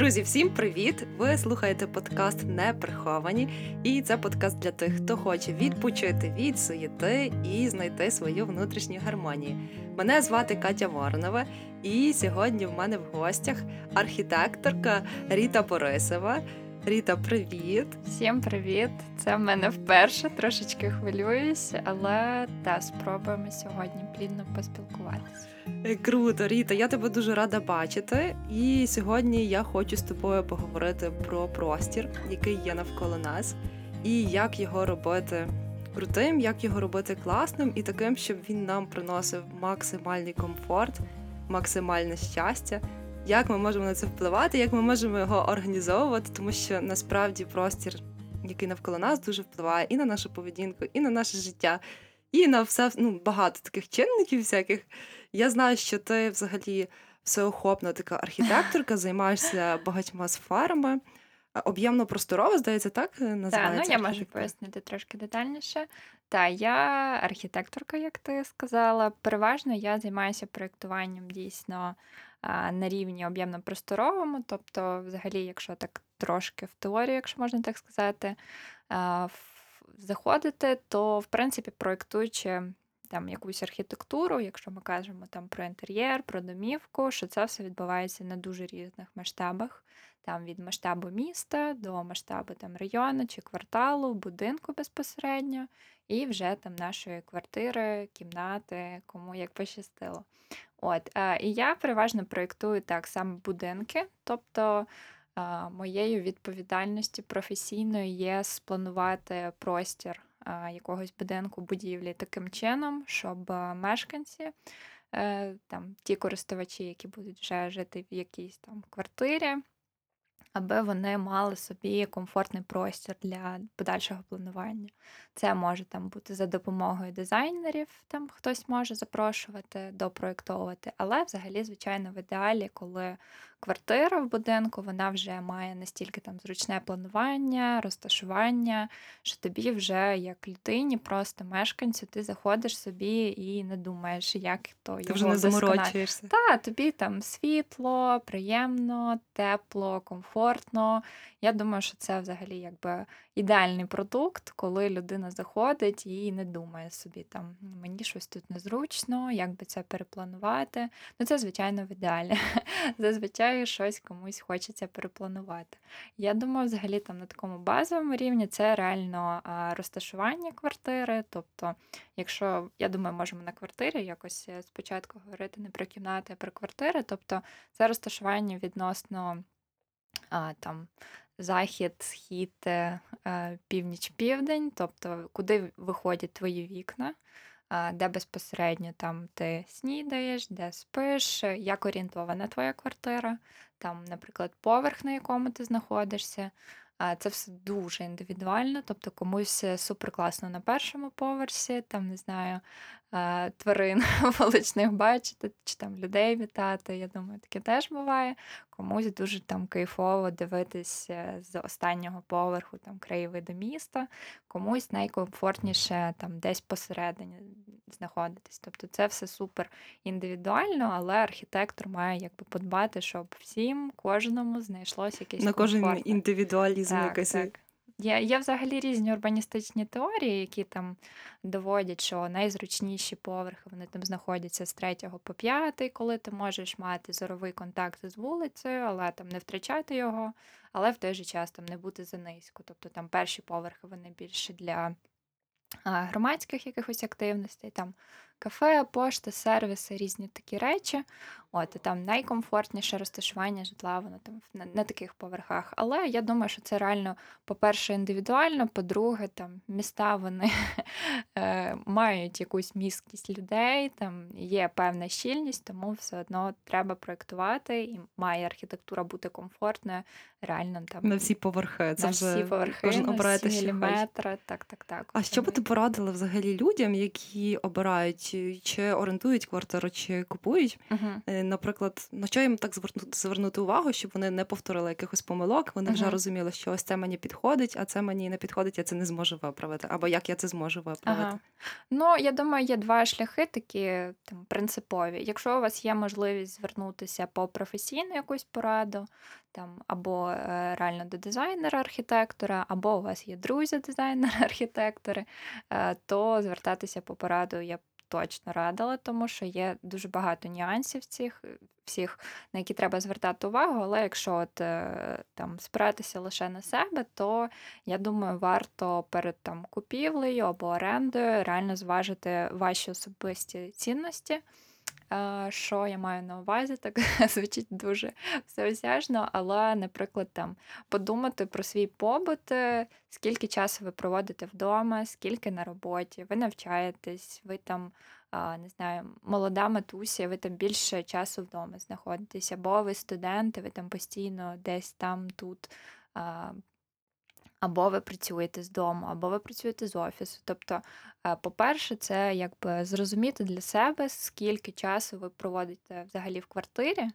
Друзі, всім привіт! Ви слухаєте подкаст Неприховані, і це подкаст для тих, хто хоче відпочити від суєти і знайти свою внутрішню гармонію. Мене звати Катя Воронова, і сьогодні в мене в гостях архітекторка Ріта Борисова. Ріта, привіт! Всім привіт! Це в мене вперше трошечки хвилююсь, але та спробуємо сьогодні плідно поспілкуватися. Е, круто, Ріта, я тебе дуже рада бачити. І сьогодні я хочу з тобою поговорити про простір, який є навколо нас, і як його робити крутим, як його робити класним і таким, щоб він нам приносив максимальний комфорт, максимальне щастя. Як ми можемо на це впливати, як ми можемо його організовувати, тому що насправді простір, який навколо нас, дуже впливає і на нашу поведінку, і на наше життя, і на все ну, багато таких чинників всяких. Я знаю, що ти взагалі всеохопна така архітекторка, займаєшся багатьма сферами. Об'ємно просторово, здається, так називається? Так, ну я можу пояснити трошки детальніше. Та я архітекторка, як ти сказала. Переважно я займаюся проєктуванням дійсно на рівні об'ємно-просторовому. Тобто, взагалі, якщо так трошки в теорію, якщо можна так сказати, заходити, то в принципі проєктуючи там якусь архітектуру, якщо ми кажемо там про інтер'єр, про домівку, що це все відбувається на дуже різних масштабах, там від масштабу міста до масштабу там району чи кварталу, будинку безпосередньо, і вже там нашої квартири, кімнати, кому як пощастило. От, І я переважно проєктую так саме будинки, тобто. Моєю відповідальністю професійною є спланувати простір якогось будинку будівлі таким чином, щоб мешканці, е, там ті користувачі, які будуть вже жити в якійсь там квартирі, аби вони мали собі комфортний простір для подальшого планування. Це може там бути за допомогою дизайнерів, там хтось може запрошувати, допроєктовувати, але взагалі, звичайно, в ідеалі, коли квартира в будинку, вона вже має настільки там зручне планування, розташування, що тобі вже як людині, просто мешканцю, ти заходиш собі і не думаєш, як то ти його вже не заморочуєшся. Так, тобі там світло, приємно, тепло, комфортно. Я думаю, що це взагалі якби ідеальний продукт, коли людина заходить і не думає собі там мені щось тут незручно, як би це перепланувати. Ну це звичайно в ідеалі. Зазвичай щось комусь хочеться перепланувати. Я думаю, взагалі там на такому базовому рівні це реально розташування квартири. Тобто, якщо я думаю, можемо на квартирі якось е, спочатку говорити не про кімнати, а про квартири, тобто це розташування відносно а, там захід, схід, е, е, північ, південь, тобто куди виходять твої вікна, де безпосередньо там ти снідаєш, де спиш, як орієнтована твоя квартира, там, наприклад, поверх, на якому ти знаходишся. Це все дуже індивідуально, тобто комусь супер класно на першому поверсі, там не знаю, тварин вуличних бачити, чи там людей вітати. Я думаю, таке теж буває. Комусь дуже там кайфово дивитись з останнього поверху там краєвиди міста, комусь найкомфортніше там десь посередині знаходитись. Тобто це все супер індивідуально, але архітектор має якби подбати, щоб всім, кожному знайшлося якесь на кожен індивідуалізм так, якийсь. Так. Є є взагалі різні урбаністичні теорії, які там доводять, що найзручніші поверхи вони там знаходяться з третього по п'ятий, коли ти можеш мати зоровий контакт з вулицею, але там не втрачати його, але в той же час там не бути занизько. Тобто там перші поверхи вони більше для громадських якихось активностей, там кафе, пошта, сервіси, різні такі речі. От, і там найкомфортніше розташування житла, воно там на, на таких поверхах. Але я думаю, що це реально, по-перше, індивідуально, по-друге, там міста вони е, мають якусь міськість людей, там є певна щільність, тому все одно треба проєктувати, і має архітектура бути комфортною. Реально там на всі поверхи. Це на вже всі поверхи, кожен на всі міліметри. Так, так, так. А що би ти порадила взагалі людям, які обирають думають, чи орендують квартиру, чи купують. Е, Наприклад, на що їм так звернути, увагу, щоб вони не повторили якихось помилок, вони вже розуміли, що ось це мені підходить, а це мені не підходить, я це не зможу виправити. Або як я це зможу виправити. Ага. Ну, я думаю, є два шляхи такі там, принципові. Якщо у вас є можливість звернутися по професійну якусь пораду, там, або е, реально до дизайнера-архітектора, або у вас є друзі дизайнери-архітектори, е, то звертатися по пораду я б точно радила, тому що є дуже багато нюансів цих всіх, на які треба звертати увагу. Але якщо от е, там спиратися лише на себе, то я думаю, варто перед там купівлею або орендою реально зважити ваші особисті цінності. Що я маю на увазі, так звучить дуже всеосяжно, але, наприклад, там подумати про свій побут, е, скільки часу ви проводите вдома, скільки на роботі, ви навчаєтесь, ви там, не знаю, молода матуся, ви там більше часу вдома знаходитесь, або ви студенти, ви там постійно десь там, тут. Або ви працюєте з дому, або ви працюєте з офісу. Тобто, е, по-перше, це якби зрозуміти для себе, скільки часу ви проводите взагалі в квартирі,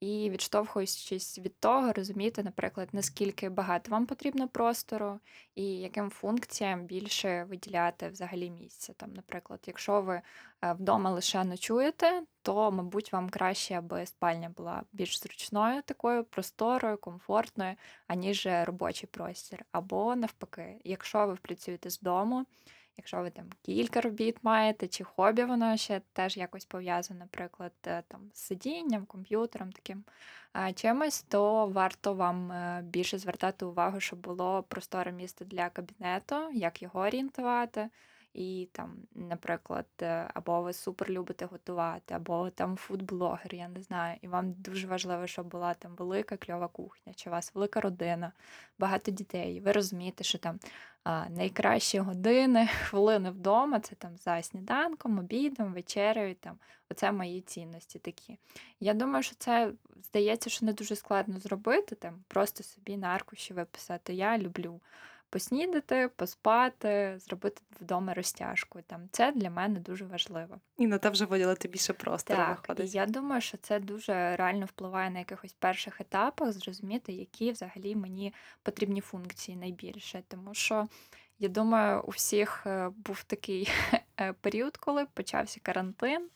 і відштовхуючись від того, розуміти, наприклад, наскільки багато вам потрібно простору, і яким функціям більше виділяти взагалі місця. Там, наприклад, якщо ви е, вдома лише ночуєте, то, мабуть, вам краще, аби спальня була більш зручною, такою просторою, комфортною, аніж робочий простір. Або навпаки, якщо ви працюєте з дому, якщо ви там кілька робіт маєте, чи хобі, воно ще теж якось пов'язане, наприклад, е, там з сидінням, комп'ютером, таким чимось, то варто вам е, більше звертати увагу, щоб було просторе місце для кабінету, як його орієнтувати. І там, наприклад, е, або ви супер любите готувати, або там фудблогер, я не знаю, і вам дуже важливо, щоб була там велика кльова кухня, чи у вас велика родина, багато дітей. Ви розумієте, що там а, найкращі години, хвилини вдома це там за сніданком, обідом, вечерею. Там оце мої цінності такі. Я думаю, що це здається, що не дуже складно зробити, там просто собі на аркуші виписати. Я люблю поснідати, поспати, зробити вдома розтяжку. Там це для мене дуже важливо. І на те вже виділити більше просто. Так, і я думаю, що це дуже реально впливає на якихось перших етапах, зрозуміти, які взагалі мені потрібні функції найбільше. Тому що я думаю, у всіх е, був такий період, коли почався карантин,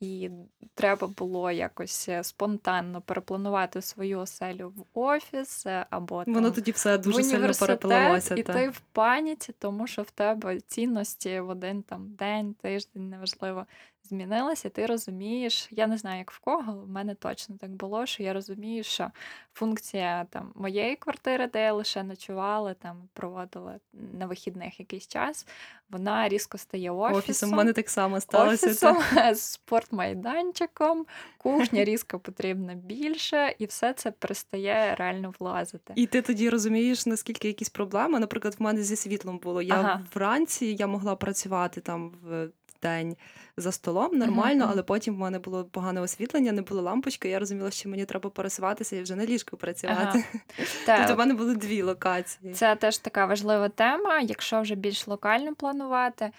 і треба було якось е, спонтанно перепланувати свою оселю в офіс е, або Воно там тоді все в дуже сильно університет, і та. ти в паніці, тому що в тебе цінності в один там день, тиждень, неважливо, змінилися. Ти розумієш, я не знаю, як в кого, але в мене точно так було, що я розумію, що функція там моєї квартири, де я лише ночувала, там проводила на вихідних якийсь час, вона різко стає офісом. Офісом У мене так само сталося. Офісом, спортмайданчиком, кухня різко потрібна більше, і все це перестає реально влазити. І ти тоді розумієш, наскільки якісь проблеми. Наприклад, в мене зі світлом було. Я Ага. вранці я могла працювати там в день за столом нормально, але потім в мене було погане освітлення, не було лампочки. Я розуміла, що мені треба пересуватися і вже на ліжку працювати. Тобто в мене були дві локації. Це теж така важлива тема, якщо вже більш локально планувати.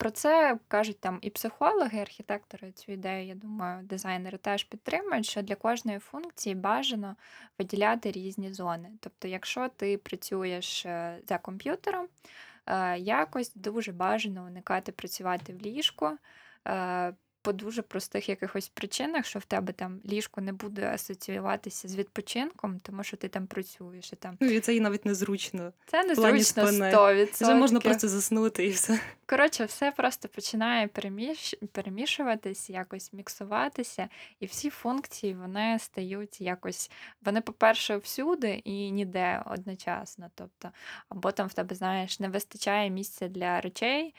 Про це кажуть там і психологи, і архітектори цю ідею, я думаю, дизайнери теж підтримують, що для кожної функції бажано виділяти різні зони. Тобто, якщо ти працюєш е, за комп'ютером, якось дуже бажано уникати працювати в ліжку. По дуже простих якихось причинах, що в тебе там ліжко не буде асоціюватися з відпочинком, тому що ти там працюєш і там Ну і це і навіть незручно. це незручно спини. 100%. Вже можна просто заснути і все. Коротше, все просто починає переміш... перемішуватись, якось міксуватися, і всі функції вони стають якось. Вони, по-перше, всюди і ніде одночасно. Тобто, або там в тебе, знаєш, не вистачає місця для речей.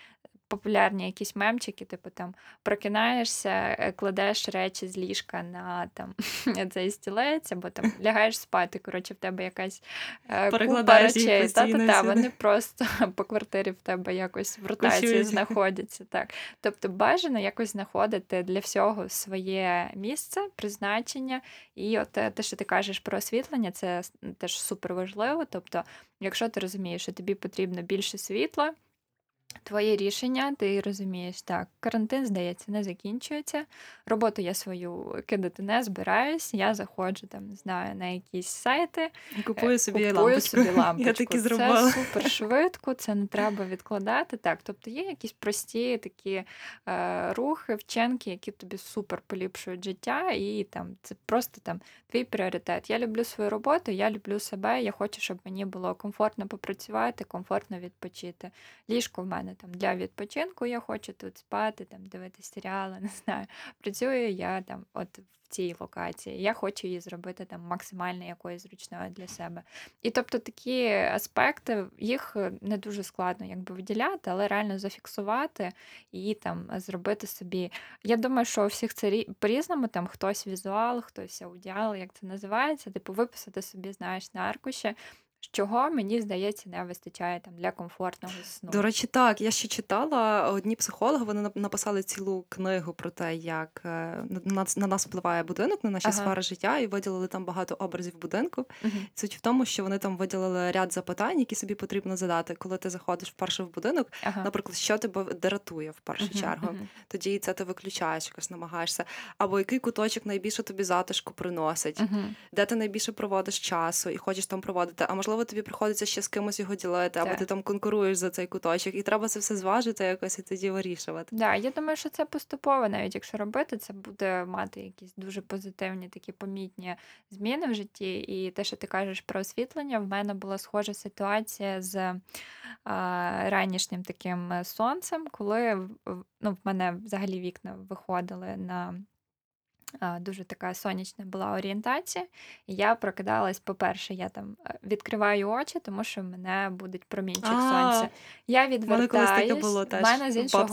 Популярні якісь мемчики, типу там прокинаєшся, е, кладеш речі з ліжка на там цей стілець, або там лягаєш спати. Коротше, в тебе якась е, купа речей. Та-та-та, вони просто по квартирі в тебе якось в ротації знаходяться. Так. Тобто бажано якось знаходити для всього своє місце, призначення. І от е, те, що ти кажеш про освітлення, це теж супер важливо. Тобто, якщо ти розумієш, що тобі потрібно більше світла. Твоє рішення, ти розумієш, так, карантин, здається, не закінчується. Роботу я свою кидати не збираюсь. Я заходжу там, не знаю, на якісь сайти, е, Купую собі купую лампочку. собі Я лампочку. таки Це супер швидко, це не треба відкладати. Так, тобто є якісь прості такі е, рухи, вчинки, які тобі супер поліпшують життя, і там це просто там твій пріоритет. Я люблю свою роботу, я люблю себе. Я хочу, щоб мені було комфортно попрацювати, комфортно відпочити. Ліжко в мене там для відпочинку. Я хочу тут спати, там дивитися серіали, не знаю. Працюю я там, от в цій локації. Я хочу її зробити там максимально якоюсь зручною для себе. І тобто такі аспекти, їх е, не дуже складно якби виділяти, але реально зафіксувати і там зробити собі. Я думаю, що у всіх це рі- по-різному, там хтось візуал, хтось аудіал, як це називається, типу виписати собі, знаєш, на аркуші, чого мені здається не вистачає там для комфортного сну. До речі, так, я ще читала одні психологи, вони написали цілу книгу про те, як е, на нас, впливає будинок, на наші Ага. сфери життя, і виділили там багато образів будинку. Мгм. Суть в тому, що вони там виділили ряд запитань, які собі потрібно задати, коли ти заходиш вперше в будинок. Ага. Наприклад, що тебе дратує в першу Мгм, чергу. мгм. Тоді це ти виключаєш, якось намагаєшся. Або який куточок найбільше тобі затишку приносить, де ти найбільше проводиш часу і хочеш там проводити. А можливо, тобі приходиться ще з кимось його ділити, або Так. ти там конкуруєш за цей куточок, і треба це все зважити якось і тоді вирішувати. Да, я думаю, що це поступово, навіть якщо робити, це буде мати якісь дуже позитивні такі помітні зміни в житті. І те, що ти кажеш про освітлення, в мене була схожа ситуація з а, ранішнім таким е, сонцем, коли ну, в мене взагалі вікна виходили на дуже така сонячна була орієнтація. І я прокидалась, по-перше, я там е, відкриваю очі, тому що в мене буде промінчик сонця. Я відвертаюсь, в мене з іншого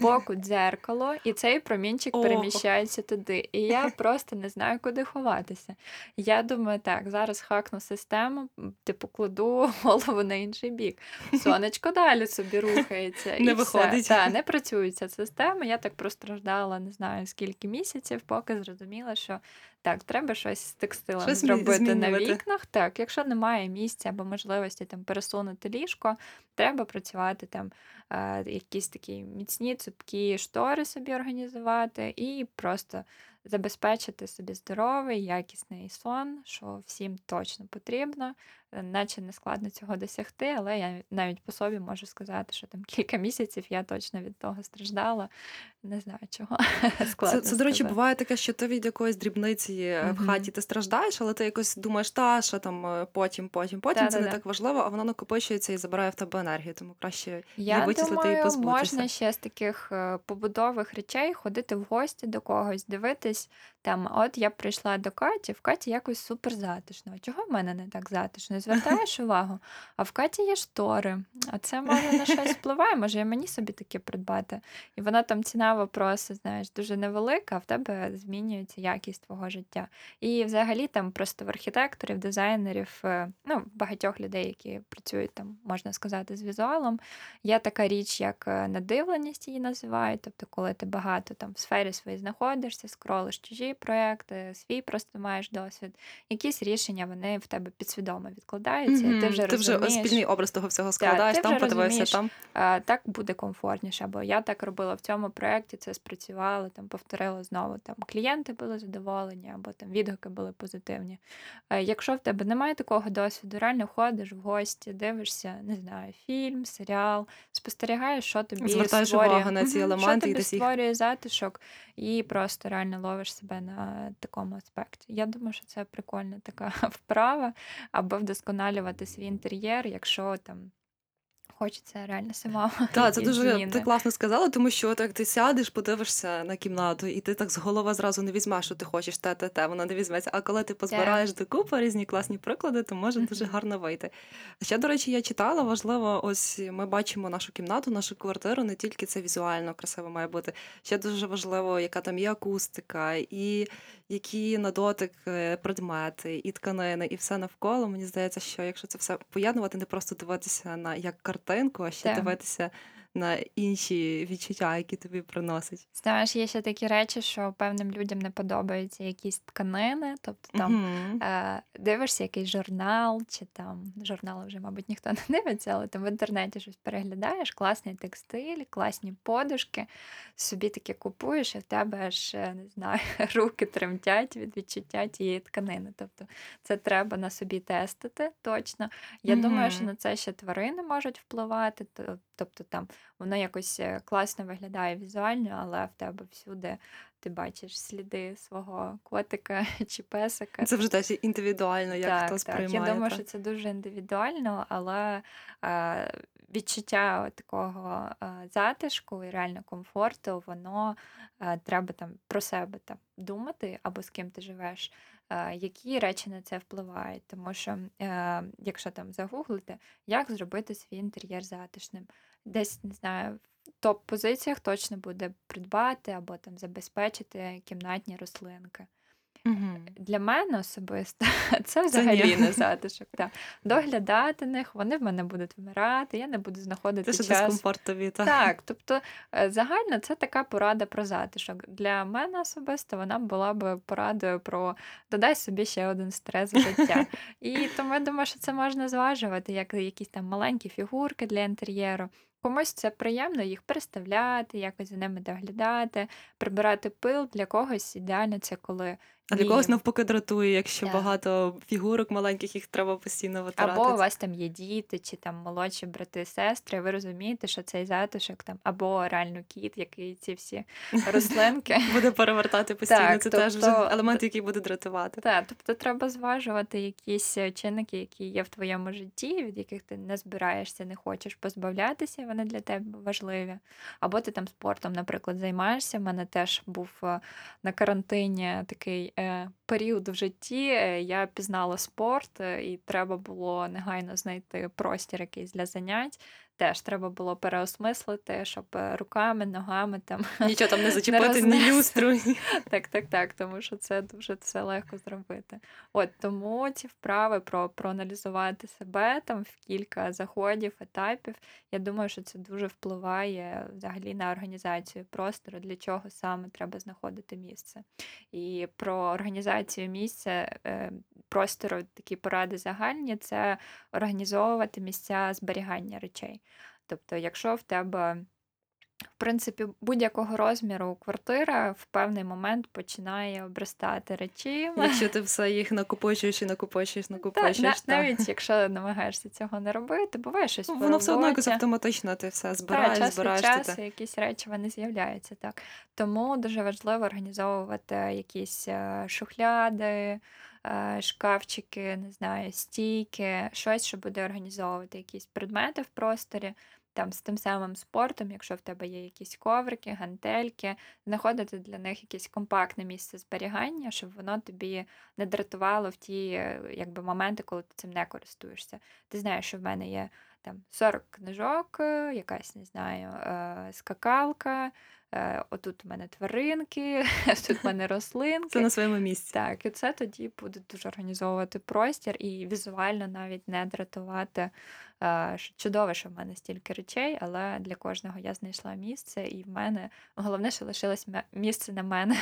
боку дзеркало, і цей промінчик переміщається туди. І я просто не знаю, куди ховатися. Я думаю, так, зараз хакну систему, типу, кладу голову на інший бік. Сонечко далі собі рухається. не виходить. Не працює ця система. Я так простраждала, не знаю скільки місяців, поки зрозуміла, що так, треба щось з текстилем Щось зробити на вікнах. Так, якщо немає місця або можливості там пересунути ліжко, треба працювати там е, якісь такі міцні, цупкі штори собі організувати і просто забезпечити собі здоровий, якісний сон, що всім точно потрібно. Е, Наче не складно цього досягти, але я навіть по собі можу сказати, що там кілька місяців я точно від того страждала. Не знаю чого. Це, Складно це, до речі, буває таке, що ти від якоїсь дрібниці е, в хаті ти страждаєш, але ти якось думаєш, та що там е, потім, потім, потім це не так важливо, а воно накопичується і забирає в тебе енергію. Тому краще Я вичислити і позбутися. можна ще з таких побудових речей ходити в гості до когось, дивитись там. От я прийшла до Каті, в Каті якось супер затишно. Чого в мене не так затишно? Звертаєш увагу? А в Каті є штори. А це може на щось впливає, може і мені собі таке придбати. І вона там ціна вопросу, знаєш, дуже невелика, а в тебе змінюється якість твого життя. І взагалі там просто в архітекторів, дизайнерів, е, ну, багатьох людей, які працюють там, можна сказати, з візуалом, є така річ, як е, надивленість її називають. Тобто, коли ти багато там в сфері своїй знаходишся, скролиш чужі проекти, свій просто маєш досвід. Якісь рішення вони в тебе підсвідомо відкладаються, і ти вже ти вже розумієш. спільний образ того всього складаєш, ти там подивився, там. так буде комфортніше. Або я так робила в цьому проєкті, це спрацювало, там повторила знову. Там клієнти були задоволені, або там відгуки були позитивні. Якщо в тебе немає такого досвіду, реально ходиш в гості, дивишся, не знаю, фільм, серіал, спостерігаєш, що тобі Звертаєш створює, увагу на ці елементи що і тобі десь їх- створює затишок, і просто реально ловиш себе на такому аспекті. Я думаю, що це прикольна така вправа, аби вдосконалювати свій інтер'єр, якщо там хочеться реально самому. Так, це дуже ти класно сказала, тому що так ти сядеш, подивишся на кімнату, і ти так з голова зразу не візьмеш, що ти хочеш те, те, те, вона не візьметься. А коли ти позбираєш докупи різні класні приклади, то може дуже гарно вийти. Ще, до речі, я читала, важливо, ось ми бачимо нашу кімнату, нашу квартиру, не тільки це візуально красиво має бути. Ще дуже важливо, яка там є акустика, і які на дотик е, предмети, і тканини, і все навколо. Мені здається, що якщо це все поєднувати, не просто дивитися на як картинку, а ще Так. дивитися на інші відчуття, які тобі приносить. Знаєш, є ще такі речі, що певним людям не подобаються якісь тканини, тобто там Мгм. е, дивишся якийсь журнал, чи там журнали вже, мабуть, ніхто не дивиться, але там в інтернеті щось переглядаєш, класний текстиль, класні подушки, собі таке купуєш, і в тебе аж е, не знаю, руки тремтять від відчуття тієї тканини. Тобто це треба на собі тестити точно. Я думаю, що на це ще тварини можуть впливати. То- Тобто там воно якось е, класно виглядає візуально, але в тебе всюди ти бачиш сліди свого котика чи песика. Це вже теж індивідуально, як хто Так, так. Я думаю, так. що це дуже індивідуально, але е, відчуття такого е, затишку і реально комфорту, воно е, треба там про себе там думати або з ким ти живеш. Е, Які речі на це впливають, тому що е, якщо там загуглити, як зробити свій інтер'єр затишним, десь не знаю, в топ-позиціях точно буде придбати або там забезпечити кімнатні рослинки. Мгм. Для мене особисто це Це взагалі не затишок. Так. Доглядати них, вони в мене будуть вмирати, я не буду знаходити Це час. дискомфорт тобі, так? Так, тобто е, загально це така порада про затишок. Для мене особисто вона була б порадою про додай собі ще один стрес в життя. І тому я думаю, що це можна зважувати, як якісь там маленькі фігурки для інтер'єру. Комусь це приємно їх переставляти, якось за ними доглядати, прибирати пил. Для когось ідеально це коли А для когось навпаки дратує, якщо Так. багато фігурок маленьких, їх треба постійно витирати. Або у вас там є діти, чи там молодші брати, і сестри, ви розумієте, що цей затишок там, або реально кіт, який ці всі рослинки. Буде перевертати постійно. Так, це теж вже тобто- елемент, який буде дратувати. Так, тобто треба зважувати якісь чинники, які є в твоєму житті, від яких ти не збираєшся, не хочеш позбавлятися, вони для тебе важливі. Або ти там спортом, наприклад, займаєшся. У мене теж був е, на карантині такий період в житті. е, Я пізнала спорт, е, і треба було негайно знайти простір якийсь для занять. Теж треба було переосмислити, щоб е, руками, ногами там Нічого там не зачепити, ні люстру. так, так, так, тому що це дуже все легко зробити. От тому ці вправи про проаналізувати себе там в кілька заходів, етапів. Я думаю, що це дуже впливає взагалі на організацію простору, для чого саме треба знаходити місце. І про організацію місця е, простору, такі поради загальні це організовувати місця зберігання речей. Тобто, якщо в тебе в принципі, будь-якого розміру квартира в певний момент починає обростати речима. Якщо ти все їх накопичуєш і накопичуєш, Та, накопичуєш. на- так. навіть якщо намагаєшся цього не робити, буває щось Ну, Воно все одно якось автоматично, ти все Та, збираєш, час збираєш. ти часу якісь речі вони з'являються так. Тому дуже важливо організовувати якісь е, шухляди, шкафчики, не знаю, стійки, щось, що буде організовувати якісь предмети в просторі. Там з тим самим спортом, якщо в тебе є якісь коврики, гантельки, знаходити для них якесь компактне місце зберігання, щоб воно тобі не дратувало в ті е, якби, моменти, коли ти цим не користуєшся. Ти знаєш, що в мене є там 40 книжок, е, якась, не знаю, е, скакалка, е, отут у мене тваринки, тут в мене рослинки. Це на своєму місці. Так, і це тоді буде дуже організовувати простір і візуально навіть не дратувати. Що Чудово, що в мене стільки речей, але для кожного я знайшла місце, і в мене головне, що лишилось місце на мене.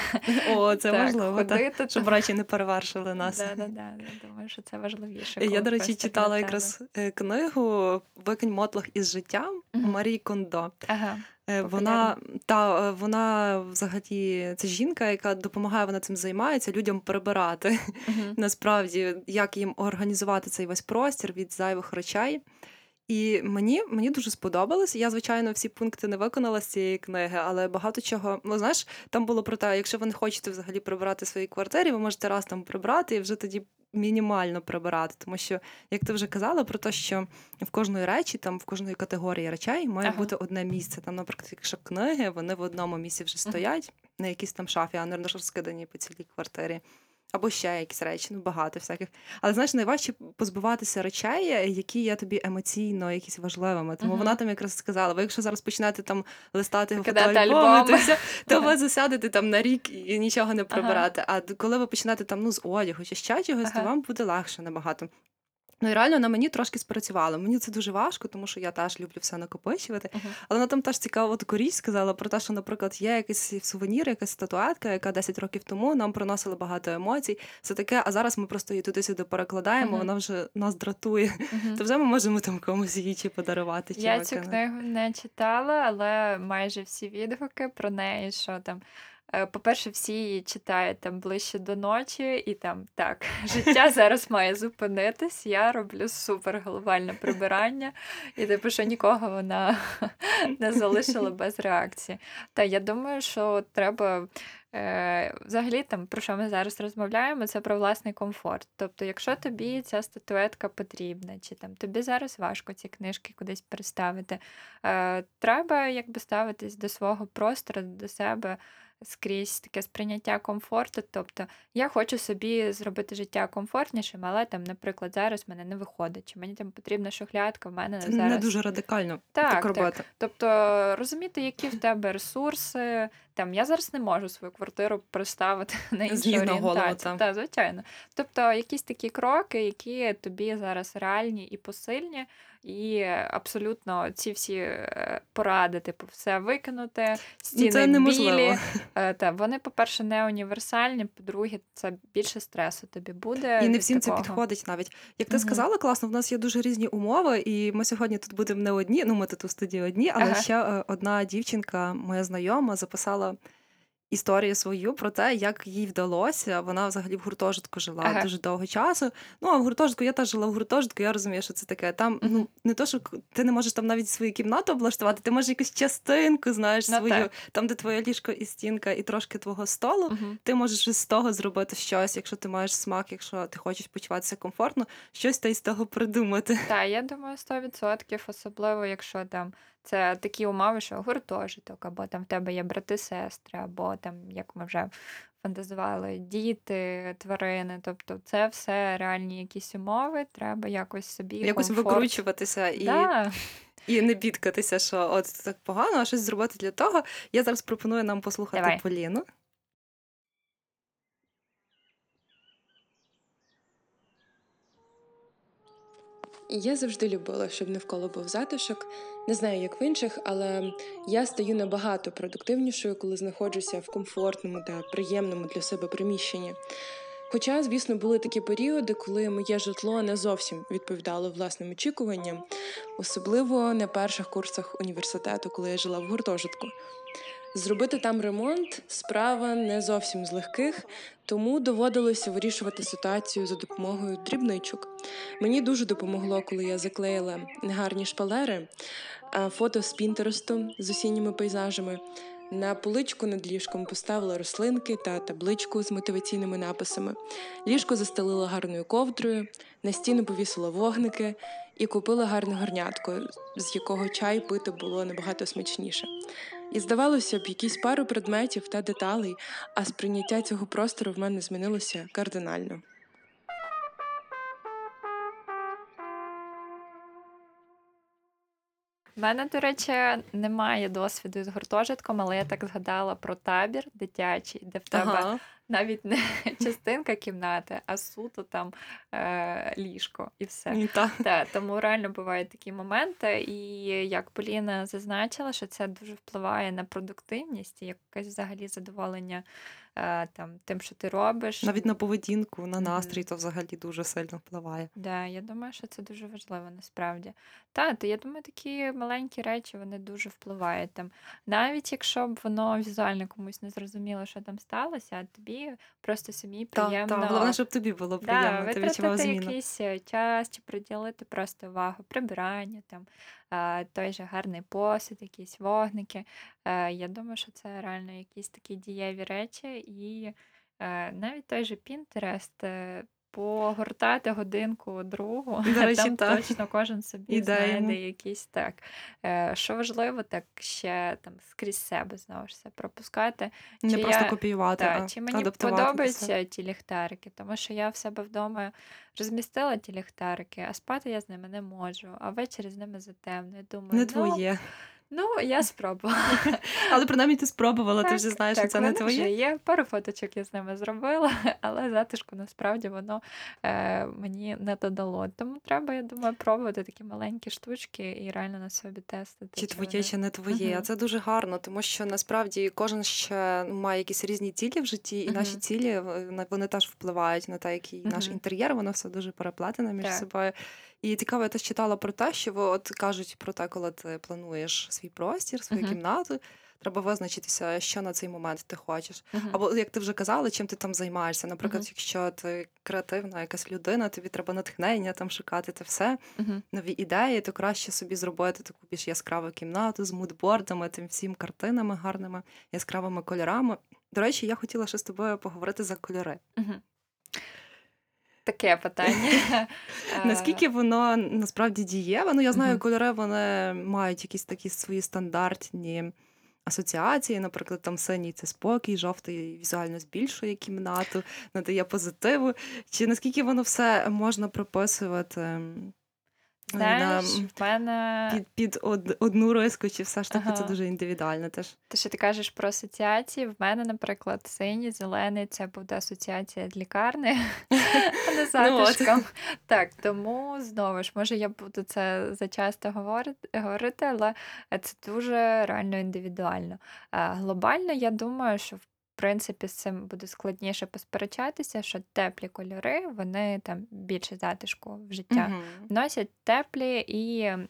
О, це Так, важливо, так. щоб речі не перевершили нас. Да, да, да. Я думаю, що це важливіше. Я, до речі, читала якраз е, книгу Викинь мотлох із життя Мгм. Марії Кондо. Ага. Е, Вона та е, вона взагалі це жінка, яка допомагає, вона цим займається людям прибирати. Мгм. Насправді, як їм організувати цей весь простір від зайвих речей. І мені, мені дуже сподобалось. Я, звичайно, всі пункти не виконала з цієї книги, але багато чого. Ну, знаєш, там було про те, якщо ви не хочете взагалі прибирати в своїй квартирі, ви можете раз там прибрати і вже тоді мінімально прибирати. Тому що, як ти вже казала, про те, що в кожної речі, там в кожної категорії речей має Ага. бути одне місце. Там, наприклад, якщо книги, вони в одному місці вже стоять, на якійсь там шафі, а не розкидані по цілій квартирі. Або ще якісь речі, ну багато всяких. Але знаєш, найважче позбуватися речей, які є тобі емоційно якісь важливими. Тому Мгм. вона там якраз сказала: ви якщо зараз почнете там листати фотоальбоми, то, все, то ви засядете там на рік і нічого не прибирати. А коли ви почнете там ну з одягу чи ще чогось, то вам буде легше набагато. Ну і реально на мені трошки спрацювало. Мені це дуже важко, тому що я теж люблю все накопичувати. Мгм. Але вона там теж цікаво таку річ сказала про те, що, наприклад, є якийсь сувенір, якась статуетка, яка 10 років тому нам приносила багато емоцій. Все таке, а зараз ми просто її туди-сюди перекладаємо, Мгм. вона вже нас дратує. Мгм. То вже ми можемо там комусь її чи подарувати, чи Я цю книгу не читала, але майже всі відгуки про неї, що там. Е, По-перше, всі її читають там ближче до ночі, і там так, життя зараз має зупинитись. Я роблю супер глобальне прибирання, і типу, що нікого вона не залишила без реакції. Та я думаю, що треба е, взагалі там про що ми зараз розмовляємо, це про власний комфорт. Тобто, якщо тобі ця статуетка потрібна, чи там тобі зараз важко ці книжки кудись переставити, е, треба якби ставитись до свого простору, до себе. Скрізь таке сприйняття комфорту. Тобто я хочу собі зробити життя комфортнішим, але там, наприклад, зараз в мене не виходить. Чи мені там потрібна шухлядка, в мене Це зараз не дуже радикально Так, так, так. Тобто розуміти, які в тебе ресурси. Там я зараз не можу свою квартиру приставити на іншу З ніг на голову, орієнтацію. та. Звичайно. Тобто, якісь такі кроки, які тобі зараз реальні і посильні, і абсолютно ці всі е, поради, типу, все викинути, Ну, стіни це білі. Е, Та вони, по-перше, не універсальні. По-друге, це більше стресу тобі буде. І не всім це підходить навіть. Як ти Мгм. сказала, класно, в нас є дуже різні умови, і ми сьогодні тут будемо не одні. Ну, ми тут у студії одні, але Ага. ще е, одна дівчинка, моя знайома, записала історію свою про те, як їй вдалося. Вона взагалі в гуртожитку жила Ага. дуже довго часу. Ну, а в гуртожитку я теж жила в гуртожитку, я розумію, що це таке. Там ну не то, що ти не можеш там навіть свою кімнату облаштувати, ти можеш якусь частинку, знаєш, Ну, свою, так. там, де твоє ліжко і стінка, і трошки твого столу. Мгм. Ти можеш з того зробити щось, якщо ти маєш смак, якщо ти хочеш почуватися комфортно, щось та із того придумати. Так, я думаю, 100%, особливо, якщо там це такі умови, що гуртожиток, або там в тебе є брати-сестри, або там, як ми вже фантазували, діти, тварини. Тобто це все реальні якісь умови, треба якось собі Якось комфорт. викручуватися і, Да. і не бідкатися, що от так погано, а щось зробити для того. Я зараз пропоную нам послухати Давай. Поліну. Я завжди любила, щоб навколо був затишок. Не знаю, як в інших, але я стаю набагато продуктивнішою, коли знаходжуся в комфортному та приємному для себе приміщенні. Хоча, звісно, були такі періоди, коли моє житло не зовсім відповідало власним очікуванням, особливо на перших курсах університету, коли я жила в гуртожитку. Зробити там ремонт справа не зовсім з легких, тому доводилося вирішувати ситуацію за допомогою дрібничок. Мені дуже допомогло, коли я заклеїла негарні шпалери, фото з Пінтересту з осінніми пейзажами. На поличку над ліжком поставила рослинки та табличку з мотиваційними написами. Ліжко застелила гарною ковдрою, на стіну повісила вогники і купила гарне горнятко, з якого чай пити було набагато смачніше. І здавалося б, якісь пару предметів та деталей, а сприйняття цього простору в мене змінилося кардинально. У мене, до речі, немає досвіду з гуртожитком, але я так згадала про табір дитячий, де в тебе Ага. Навіть не частинка кімнати, а суто там е, ліжко і все. І та. Так, тому реально бувають такі моменти, і як Поліна зазначила, що це дуже впливає на продуктивність і якесь взагалі задоволення е, там, тим, що ти робиш. Навіть на поведінку, на настрій, то взагалі дуже сильно впливає. Да, я думаю, що це дуже важливо насправді. Та, то я думаю, такі маленькі речі вони дуже впливають там. Навіть якщо б воно візуально комусь не зрозуміло, що там сталося, а тобі просто самі приємно. та. Головне, щоб тобі було Да, ти відчував зміну. якийсь е, час чи приділити просто увагу прибирання, там, той же гарний посуд, якісь вогники. Е, Я думаю, що це реально якісь такі дієві речі, і е, навіть той же Pinterest, погортати годинку другу, До речі, там так. точно кожен собі Ідеями. знайде якісь так. Е, Що важливо, так ще там скрізь себе знову ж все пропускати. Не Чи просто я- копіювати, Так, а чи мені подобаються ті ліхтарики, тому що я в себе вдома розмістила ті ліхтарики, а спати я з ними не можу, а ввечері з ними затемно. Я думаю, Не ну, твоє. Ну, я спробувала. Але принаймні ти спробувала, ти вже Так, знаєш, що це не твоє. вже є. Пару фоточок я з ними зробила, але затишку насправді воно е, мені не додало. Тому треба, я думаю, пробувати такі маленькі штучки і реально на собі тестити. Чи чи твоє, вони- чи не твоє. А це дуже гарно, тому що насправді кожен ще має якісь різні цілі в житті, і наші цілі вони теж впливають на те, який наш інтер'єр, воно все дуже переплетене між Так. собою. І цікаво, я теж читала про те, що от кажуть про те, коли ти плануєш свій простір, свою Мгм. кімнату. Треба визначитися, що на цей момент ти хочеш. Мгм. Або як ти вже казала, чим ти там займаєшся. Наприклад, Мгм. якщо ти креативна якась людина, тобі треба натхнення там шукати те все Мгм. нові ідеї, то краще собі зробити таку більш яскраву кімнату з мудбордами, тим всім картинами гарними, яскравими кольорами. До речі, я хотіла ще з тобою поговорити за кольори. Таке питання. Наскільки воно насправді дієве? Ну, я знаю, кольори вони мають якісь такі свої стандартні асоціації. Наприклад, там синій це спокій, жовтий візуально збільшує кімнату, надає позитиву. Чи наскільки воно все можна прописувати? Знаєш, на- в мене під, під од, одну риску, чи все ж таки це дуже індивідуально теж. те, що ти кажеш про асоціації, в мене, наприклад, синій, зелений це буде асоціація з лікарні, а не Ну затишком. Так, тому знову ж, може, я буду це зачасто говорити, говорити, але це дуже реально індивідуально. Глобально, я думаю, що в принципі з цим буде складніше посперечатися, що теплі кольори, вони там більше затишку в життя Мгм. вносять теплі і е,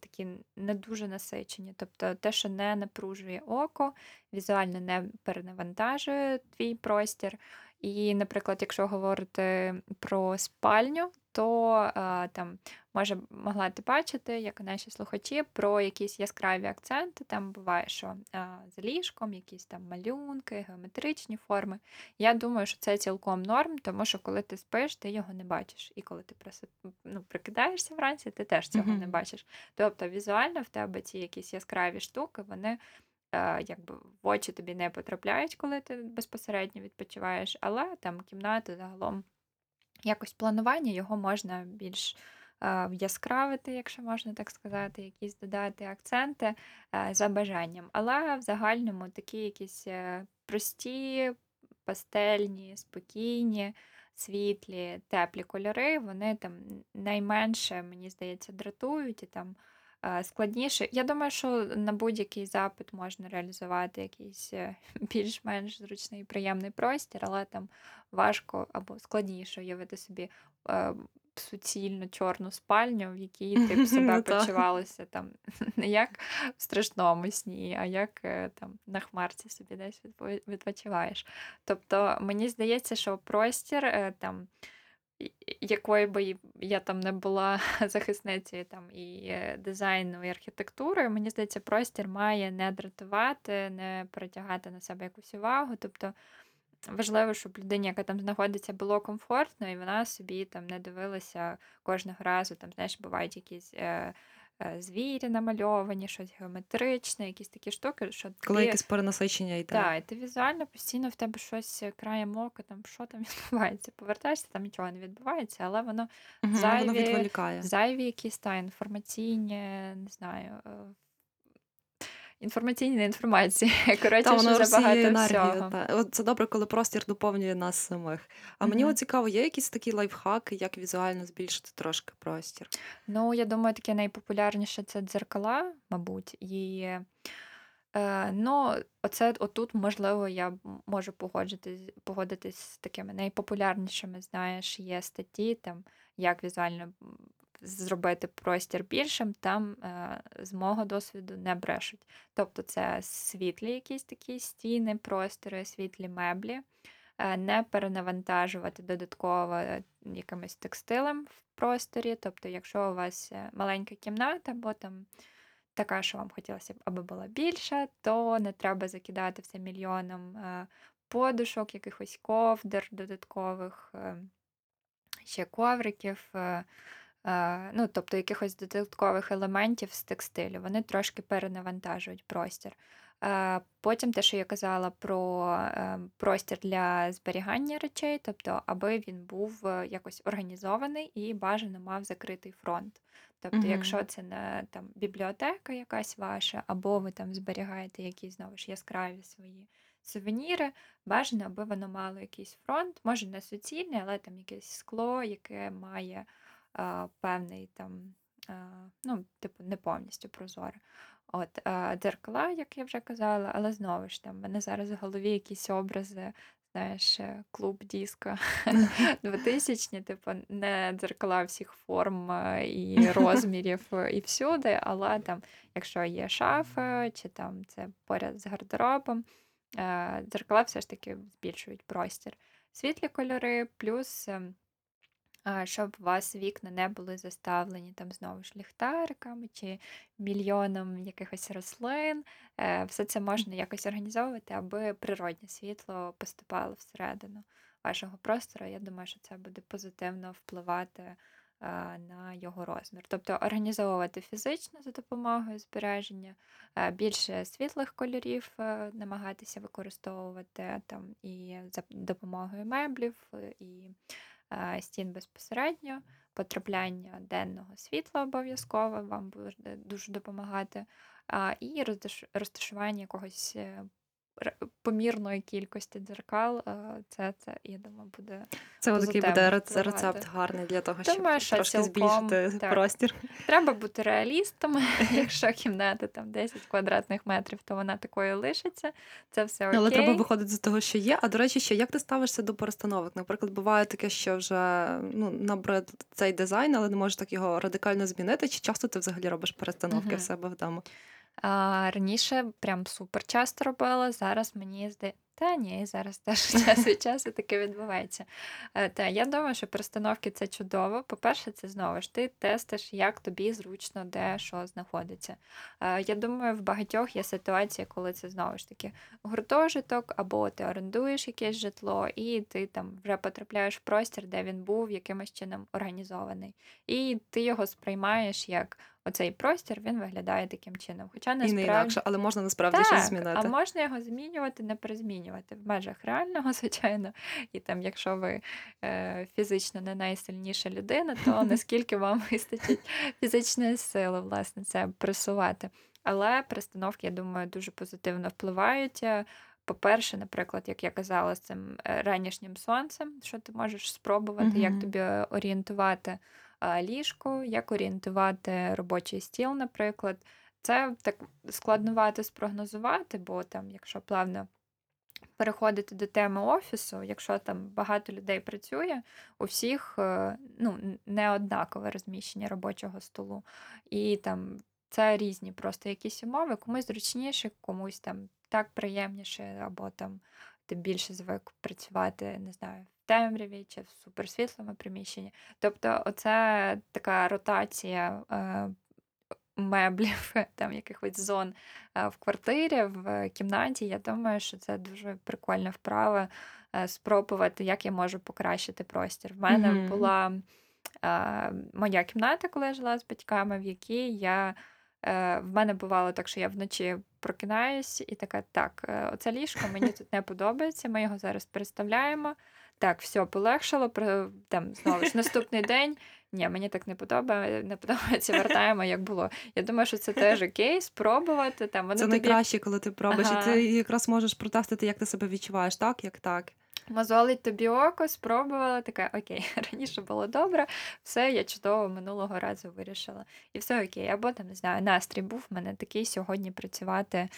такі не дуже насичені. Тобто те, що не напружує око, візуально не перенавантажує твій простір. І, наприклад, якщо говорити про спальню, то е, там може могла ти бачити, як наші слухачі, про якісь яскраві акценти. Там буває, що е, за ліжком якісь там малюнки, геометричні форми. Я думаю, що це цілком норм, тому що коли ти спиш, ти його не бачиш. І коли ти просип... ну, прикидаєшся вранці, ти теж цього не бачиш. Тобто візуально в тебе ці якісь яскраві штуки, вони е, якби в очі тобі не потрапляють, коли ти безпосередньо відпочиваєш, але там кімната загалом якось планування його можна більш в'яскравити, яскравити, якщо можна так сказати, якісь додати акценти е, за бажанням. Але в загальному такі якісь е, прості, пастельні, спокійні, світлі, теплі кольори, вони там найменше, мені здається, дратують і там. Е, Складніше. Я думаю, що на будь-який запит можна реалізувати якийсь е, більш-менш зручний і приємний простір, але там важко або складніше уявити собі е, суцільну чорну спальню, в якій ти б себе Ну, почувалася там не як в страшному сні, а як е, там на хмарці собі десь відпо- відпочиваєш. Тобто мені здається, що простір там. Якої би я там не була захисницею там і е, дизайну, і архітектури, мені здається, простір має не дратувати, не притягати на себе якусь увагу. Тобто важливо, щоб людині, яка там знаходиться, було комфортно, і вона собі там не дивилася кожного разу. Там, знаєш, бувають якісь е, звірі намальовані, щось геометричне, якісь такі штуки, що Коли ти, якесь перенасичення йде. так, і ти візуально постійно в тебе щось е, краєм ока, там що там відбувається. Повертаєшся, там нічого не відбувається, але воно Мгм, Воно відволікає. зайві якісь та інформаційні, не знаю. Інформаційні інформації. Коротше, Та воно забагато енергію. всього. Та. От це добре, коли простір доповнює нас самих. А мені Мгм. от цікаво, є якісь такі лайфхаки, як візуально збільшити трошки простір? Ну, я думаю, таке найпопулярніше це дзеркала, мабуть. І е, ну, оце отут, можливо, я можу погодитись, погодитись з такими найпопулярнішими, знаєш, є статті, там, як візуально зробити простір більшим, там е, з мого досвіду не брешуть. Тобто це світлі якісь такі стіни, простори, світлі меблі. е, Не перенавантажувати додатково е, якимось текстилем в просторі. Тобто, якщо у вас маленька кімната, або там така, що вам хотілося б, аби була більша, то не треба закидати все мільйоном подушок, якихось ковдр додаткових, ще ковриків. Е, Ну, тобто якихось додаткових елементів з текстилю. Вони трошки перенавантажують простір. Е, Потім те, що я казала про е, простір для зберігання речей, тобто, аби він був якось організований і бажано мав закритий фронт. Тобто, Мгм. якщо це не там бібліотека якась ваша, або ви там зберігаєте якісь знову ж яскраві свої сувеніри, бажано, аби воно мало якийсь фронт, може не суцільний, але там якесь скло, яке має певний там, ну, типу, не повністю прозоре. От, дзеркала, як я вже казала, але знову ж там, в мене зараз в голові якісь образи, знаєш, е, клуб диско 2000 типу, не дзеркала всіх форм е, і розмірів е, і всюди, але там, якщо є шафа, чи там це поряд з гардеробом, е, дзеркала все ж таки збільшують простір. Світлі кольори, плюс. Щоб у вас вікна не були заставлені там знову ж ліхтариками чи мільйоном якихось рослин. Е, Все це можна якось організовувати, аби природнє світло поступало всередину вашого простору. Я думаю, що це буде позитивно впливати на його розмір. Тобто організовувати фізично за допомогою збереження, е, більше світлих кольорів е, намагатися використовувати там і за допомогою меблів, і стін безпосередньо, потрапляння денного світла обов'язково вам буде дуже допомагати, і розташування якогось е, помірної кількості дзеркал. е, Це, це, я думаю, буде Це такий буде впливати. рецепт гарний для того, щоб Думаю, трошки цілком збільшити так. простір. Треба бути реалістами. Якщо кімната там 10 квадратних метрів, то вона такою лишиться. Це все окей. Але треба виходити з того, що є. А до речі, ще як ти ставишся до перестановок? Наприклад, буває таке, що вже ну набрид цей дизайн, але не можеш так його радикально змінити. Чи часто ти взагалі робиш перестановки Мгм. в себе вдома? Раніше прям супер часто робила. Зараз мені здається. Та ні, зараз теж час від часу таке відбувається. Е, Та я думаю, що перестановки це чудово. По-перше, це знову ж ти тестиш, як тобі зручно, де що знаходиться. Е, Я думаю, в багатьох є ситуації, коли це знову ж таки гуртожиток, або ти орендуєш якесь житло, і ти там вже потрапляєш в простір, де він був якимось чином організований. І ти його сприймаєш як оцей простір, він виглядає таким чином. Хоча І не насправді інакше, але можна насправді щось змінити. а можна його змінювати, не перезмінювати в межах реального, звичайно. І там, якщо ви е, фізично не найсильніша людина, то наскільки вам вистачить фізичної сили, власне, це пресувати. Але перестановки, я думаю, дуже позитивно впливають. По-перше, наприклад, як я казала, з цим е, ранішнім сонцем, що ти можеш спробувати, як тобі орієнтувати ліжко, як орієнтувати робочий стіл, наприклад. Це так складнувато спрогнозувати, бо там, якщо плавно переходити до теми офісу, якщо там багато людей працює, у всіх е, ну, не однакове розміщення робочого столу. І там це різні просто якісь умови, комусь зручніше, комусь там так приємніше, або там ти більше звик працювати, не знаю, темряві чи в суперсвітлому приміщенні. Тобто, оце така ротація е, меблів, там якихось зон е, в квартирі, в кімнаті. Я думаю, що це дуже прикольна вправа е, спробувати, як я можу покращити простір. В мене Мгм. була е, моя кімната, коли я жила з батьками, в якій я. В мене бувало так, що я вночі прокинаюсь і така: так, оце ліжко мені тут не подобається. Ми його зараз переставляємо. Так, все полегшало. Там знову ж наступний день. Ні, мені так не подобається, не подобається, вертаємо, як було. Я думаю, що це теж окей, спробувати. Там вони Це тобі найкраще, коли ти пробуєш, Ага. і ти якраз можеш протестити, як ти себе відчуваєш, так, як так. мозолить тобі око, спробувала, така окей, раніше було добре, все, я чудово минулого разу вирішила. І все окей. Або там, не знаю, настрій був в мене такий сьогодні працювати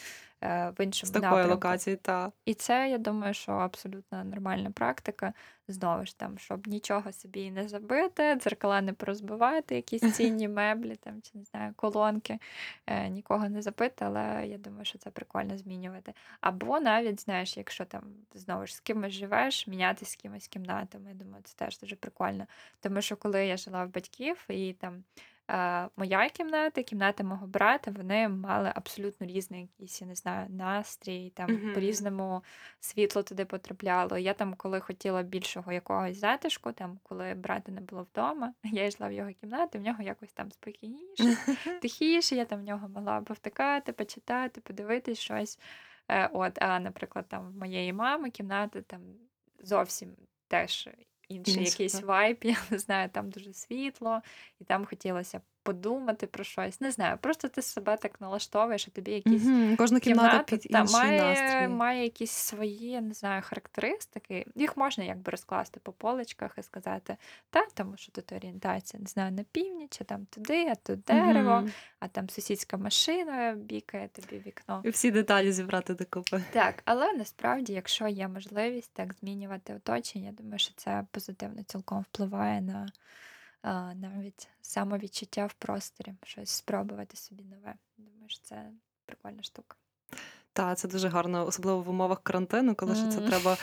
е, в З іншому такої напрямку. локації, та. І це, я думаю, що абсолютно нормальна практика. Знову ж там, щоб нічого собі не забити, дзеркала не порозбивати, якісь цінні меблі, там, чи не знаю, колонки, е, нікого не забити, але я думаю, що це прикольно змінювати. Або навіть, знаєш, якщо там знову ж з кимось живеш, міняти з кимось кімнатами. Я думаю, це теж дуже прикольно. Тому що коли я жила в батьків і там моя кімната, кімната мого брата, вони мали абсолютно різний якийсь, я не знаю, настрій, там Мгм. по-різному світло туди потрапляло. Я там, коли хотіла більшого якогось затишку, там, коли брата не було вдома, я йшла в його кімнату, в нього якось там спокійніше, тихіше, я там в нього могла повтикати, почитати, подивитись щось. Е, От, а, наприклад, там в моєї мами кімната там зовсім теж інший якийсь вайп, я не знаю, там дуже світло, і там хотілося подумати про щось. Не знаю, просто ти себе так налаштовуєш, а тобі якісь Мгм. Кожна кімната кімната під та, інший має, настрій. має якісь свої, я не знаю, характеристики. Їх можна якби розкласти по поличках і сказати, та, тому що тут орієнтація, не знаю, на північ, а там туди, а тут дерево, Мгм. а там сусідська машина бікає тобі вікно. І всі деталі зібрати докупи. Так, але насправді, якщо є можливість так змінювати оточення, я думаю, що це позитивно цілком впливає на навіть самовідчуття в просторі, щось спробувати собі нове. Думаю, що це прикольна штука. Та, це дуже гарно, особливо в умовах карантину, коли ж це треба.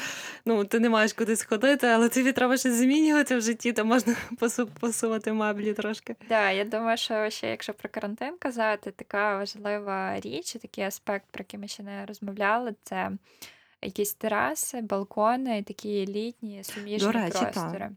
Ну, ти не маєш кудись ходити, але тобі треба щось змінювати в житті, то можна посувати меблі трошки. Да, я думаю, що ще якщо про карантин казати, така важлива річ, такий аспект, про який ми ще не розмовляли, це якісь тераси, балкони, такі літні суміжні речі, простори. Е,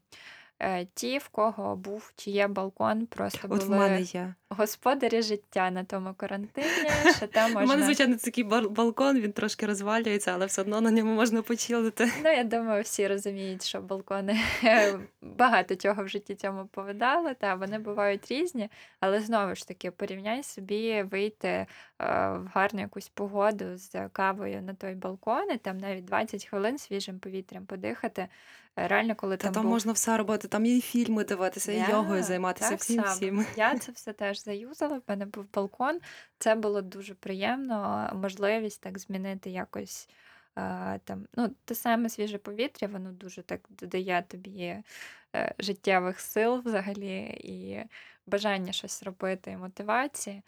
Ті, в кого був чи є балкон, просто От в мене є. господарі життя на тому карантині, що там У мене, звичайно, такий балкон, він трошки розвалюється, але все одно на ньому можна почилити. Ну, я думаю, всі розуміють, що балкони багато чого в житті цьому повидали, та вони бувають різні, але знову ж таки, порівняй собі вийти е, в гарну якусь погоду з кавою на той балкон, і там навіть 20 хвилин свіжим повітрям подихати. Е, Реально, коли Та там, там був можна все робити, там і фільми дивитися, і Да, йогою займатися, так всім всім. Я це все теж заюзала. В мене був балкон. Це було дуже приємно. Можливість так змінити якось е, там, ну, те саме свіже повітря, воно дуже так додає тобі е, життєвих сил взагалі і бажання щось робити, і мотивації.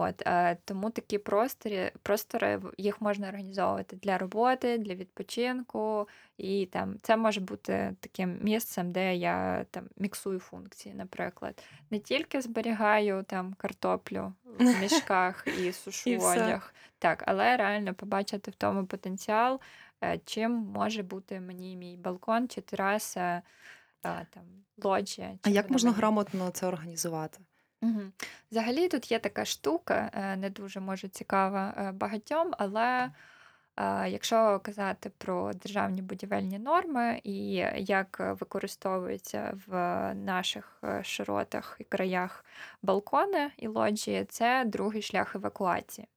От, е, тому такі простори, простори їх можна організовувати для роботи, для відпочинку, і там це може бути таким місцем, де я там міксую функції, наприклад. Не тільки зберігаю там картоплю в мішках і сушу одяг, так, але реально побачити в тому потенціал, е, чим може бути мені мій балкон чи тераса, е, там лоджія. А як можна грамотно це організувати? Мгм. Взагалі тут є така штука, е, не дуже може цікава е, багатьом, але е, якщо казати про державні будівельні норми і як е, використовуються в наших е, широтах і краях балкони і лоджії, це другий шлях евакуації.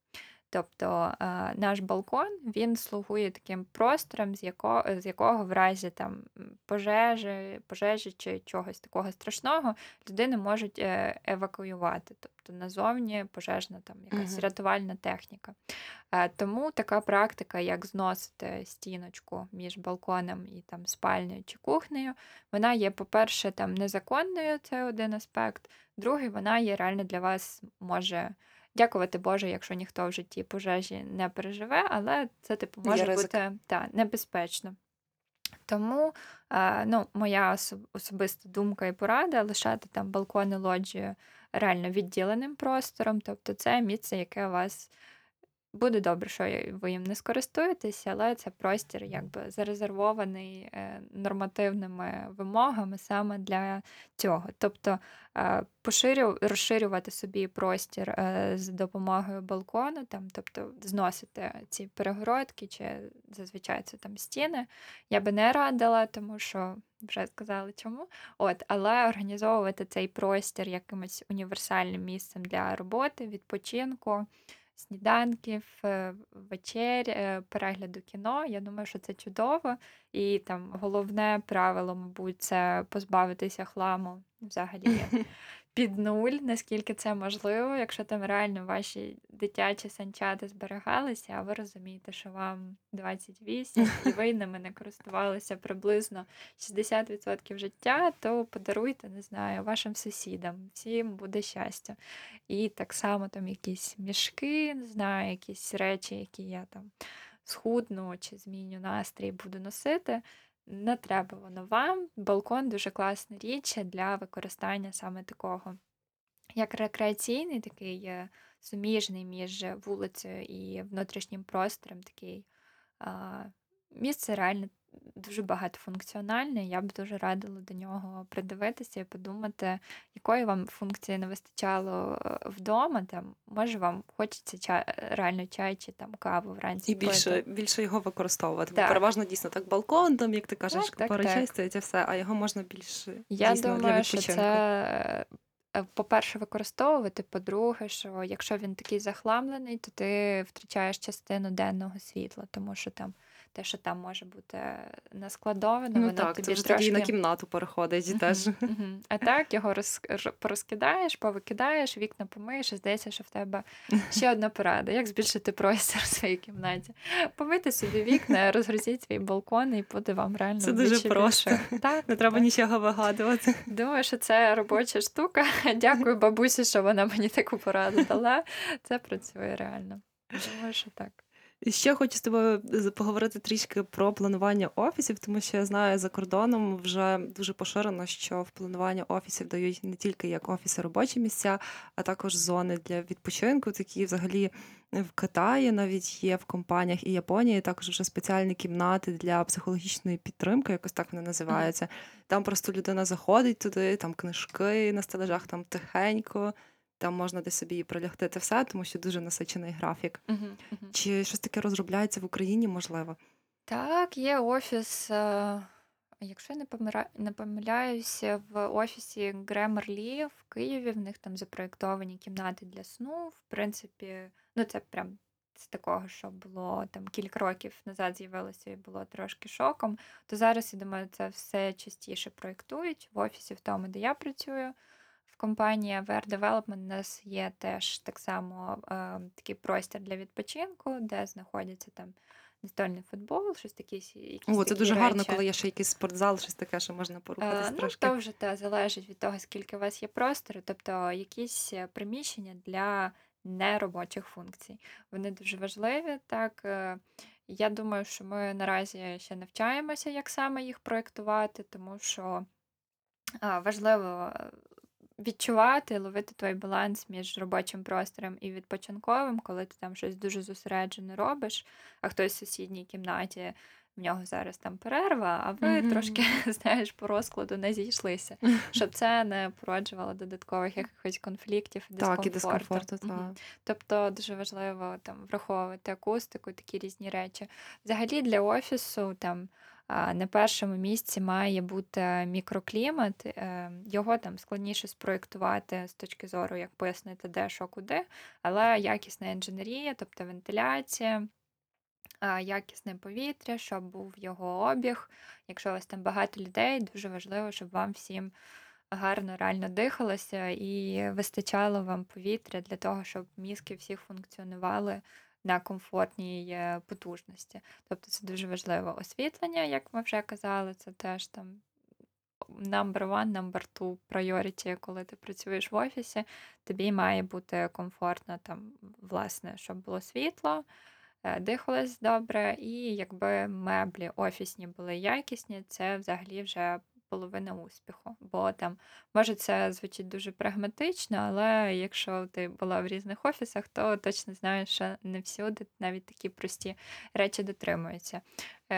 Тобто е, наш балкон він слугує таким простором, з якого, з якого в разі там пожежі, пожежі чи чогось такого страшного людини можуть е, евакуювати. Тобто назовні пожежна там якась Мгм. рятувальна техніка. Е, Тому така практика, як зносити стіночку між балконом і там спальнею чи кухнею, вона є, по-перше, там незаконною, це один аспект. Другий, вона є реально для вас може. Дякувати Боже, якщо ніхто в житті пожежі не переживе, але це типу може бути та, небезпечно. Тому е, ну, моя особиста думка і порада лишати там балкони лоджію реально відділеним простором. Тобто це місце, яке у вас буде добре, що ви їм не скористуєтеся, але це простір якби зарезервований е, нормативними вимогами саме для цього. Тобто е, поширю, розширювати собі простір е, з допомогою балкону, там, тобто зносити ці перегородки, чи зазвичай це там стіни. Я би не радила, тому що вже сказали чому. От, але організовувати цей простір якимось універсальним місцем для роботи, відпочинку, сніданків, е, вечер, е, перегляду кіно. Я думаю, що це чудово. І там головне правило, мабуть, це позбавитися хламу взагалі під нуль, наскільки це можливо, якщо там реально ваші дитячі санчата зберігалися, а ви розумієте, що вам 28, і ви ними не користувалися приблизно 60% життя, то подаруйте, не знаю, вашим сусідам, всім буде щастя. І так само там якісь мішки, не знаю, якісь речі, які я там схудну чи зміню настрій, буду носити. Не треба воно вам. Балкон дуже класна річ для використання саме такого як рекреаційний, такий е, суміжний між вулицею і внутрішнім простором, такий місце реально дуже багатофункціональне. Я б дуже радила до нього придивитися і подумати, якої вам функції не вистачало е, вдома. Там, може, вам хочеться чай, реально чай чи там каву вранці. І більше, пити. більше його використовувати. Бо Так. переважно дійсно так балкон, там, як ти кажеш, Так, так, чай стоїть і все, а його можна більше Я дійсно для що це, е, по-перше, використовувати. По-друге, що якщо він такий захламлений, то ти втрачаєш частину денного світла, тому що там те, що там може бути наскладовано, Ну воно так, тобі це вже трошки... тоді на кімнату переходить і теж. А так його роз, порозкидаєш, повикидаєш, вікна помиєш, і здається, що в тебе ще одна порада. Як збільшити простір в своїй кімнаті? Помити собі вікна, розгрузіть свій балкон, і буде вам реально Це дуже вдвічі просто. більше. Так, Не треба так. нічого вигадувати. Думаю, що це робоча штука. Дякую бабусі, що вона мені таку пораду дала. Це працює реально. Думаю, що так. Ще хочу з тобою поговорити трішки про планування офісів, тому що я знаю за кордоном вже дуже поширено, що в планування офісів дають не тільки як офіси робочі місця, а також зони для відпочинку. Такі взагалі в Китаї навіть є в компаніях і Японії також вже спеціальні кімнати для психологічної підтримки, якось так вони називаються. Там просто людина заходить туди, там книжки на стележах, там тихенько. Там можна десь собі і прилягти те все, тому що дуже насичений графік. Мгм, мгм. Чи щось таке розробляється в Україні, можливо? Так, є офіс. е, Якщо я не помира- не помиляюся, в офісі Grammarly в Києві в них там запроєктовані кімнати для сну. В принципі, ну це прям з такого, що було там кілька років назад з'явилося і було трошки шоком. То зараз, я думаю, це все частіше проєктують в офісі, в тому, де я працюю. В компанії AWare Development у нас є теж так само е, такий простір для відпочинку, де знаходяться там настольний футбол, щось якісь О, це такі дуже гарно, коли є ще якийсь спортзал, щось таке, що можна порухатись Е, ну, трошки. то вже та залежить від того, скільки у вас є простору, тобто якісь е, приміщення для неробочих функцій. Вони дуже важливі. Так, е, я думаю, що ми наразі ще навчаємося, як саме їх проєктувати, тому що важливо е, відчувати, ловити той баланс між робочим простором і відпочинковим, коли ти там щось дуже зосереджено робиш, а хтось в сусідній кімнаті. В нього зараз там перерва, а ви Мгм. трошки, знаєш, по розкладу не зійшлися, щоб це не породжувало додаткових якихось конфліктів і Так, і дискомфорту. дискомфорту, так. Тобто дуже важливо там враховувати акустику, такі різні речі. Взагалі для офісу там на першому місці має бути мікроклімат. е, Його там складніше спроєктувати з точки зору, як пояснити, де, що, куди, але якісна інженерія, тобто вентиляція. Якісне повітря, щоб був його обіг. Якщо у вас там багато людей, дуже важливо, щоб вам всім гарно реально дихалося і вистачало вам повітря для того, щоб мізки всіх функціонували на комфортній е, потужності. Тобто це дуже важливо. Освітлення, як ми вже казали, це теж там number one, number two priority, коли ти працюєш в офісі, тобі має бути комфортно там, власне, щоб було світло, е, дихалось добре, і якби меблі офісні були якісні, це взагалі вже половина успіху. Бо там, може, це звучить дуже прагматично, але якщо ти була в різних офісах, то точно знаєш, що не всюди навіть такі прості речі дотримуються.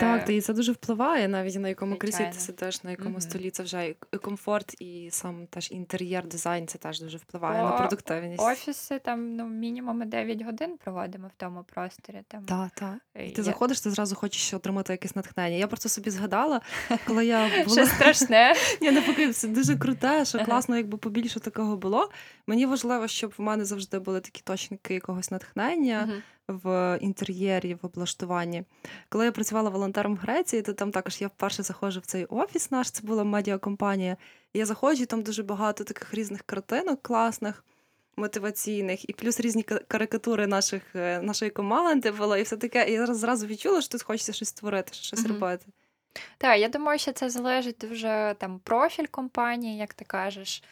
Так, Е, та і це дуже впливає навіть на якому кріслі ти сидиш, на якому Мгм. столі. Це вже і комфорт, і сам теж інтер'єр, дизайн це теж дуже впливає на продуктивність. Офіси там ну, мінімум 9 годин проводимо в тому просторі. Там, Так, так. е, І ти я- заходиш, ти зразу хочеш отримати якесь натхнення. Я просто собі згадала, коли я була Щось страшне. Ні, навпаки, це дуже круте, що класно, якби побільше такого було. Мені важливо, щоб в мене завжди були такі точники якогось натхнення. В інтер'єрі, в облаштуванні. Коли я працювала волонтером в Греції, то там також я вперше заходжу в цей офіс наш, це була медіакомпанія. І я заходжу, і там дуже багато таких різних картинок класних. Мотиваційних і плюс різні карикатури наших е, нашої команди було, і все таке. І я зразу відчула, що тут хочеться щось створити, щось Мгм. робити. Так, я думаю, що це залежить дуже там профіль компанії, як ти кажеш.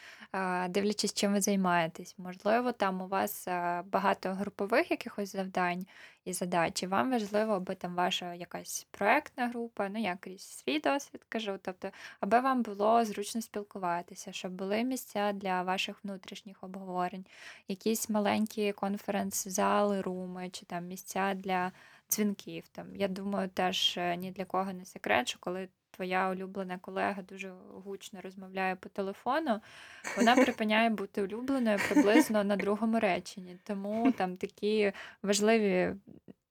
Дивлячись, чим ви займаєтесь. Можливо, там у вас багато групових якихось завдань і задач, і вам важливо, аби там ваша якась проектна група, ну я крізь свій досвід кажу, тобто, аби вам було зручно спілкуватися, щоб були місця для ваших внутрішніх обговорень, якісь маленькі конференц-зали, руми чи там місця для дзвінків. Там я думаю, теж е, ні для кого не секрет, що коли твоя улюблена колега дуже гучно розмовляє по телефону, вона припиняє бути улюбленою приблизно на другому реченні. Тому там такі важливі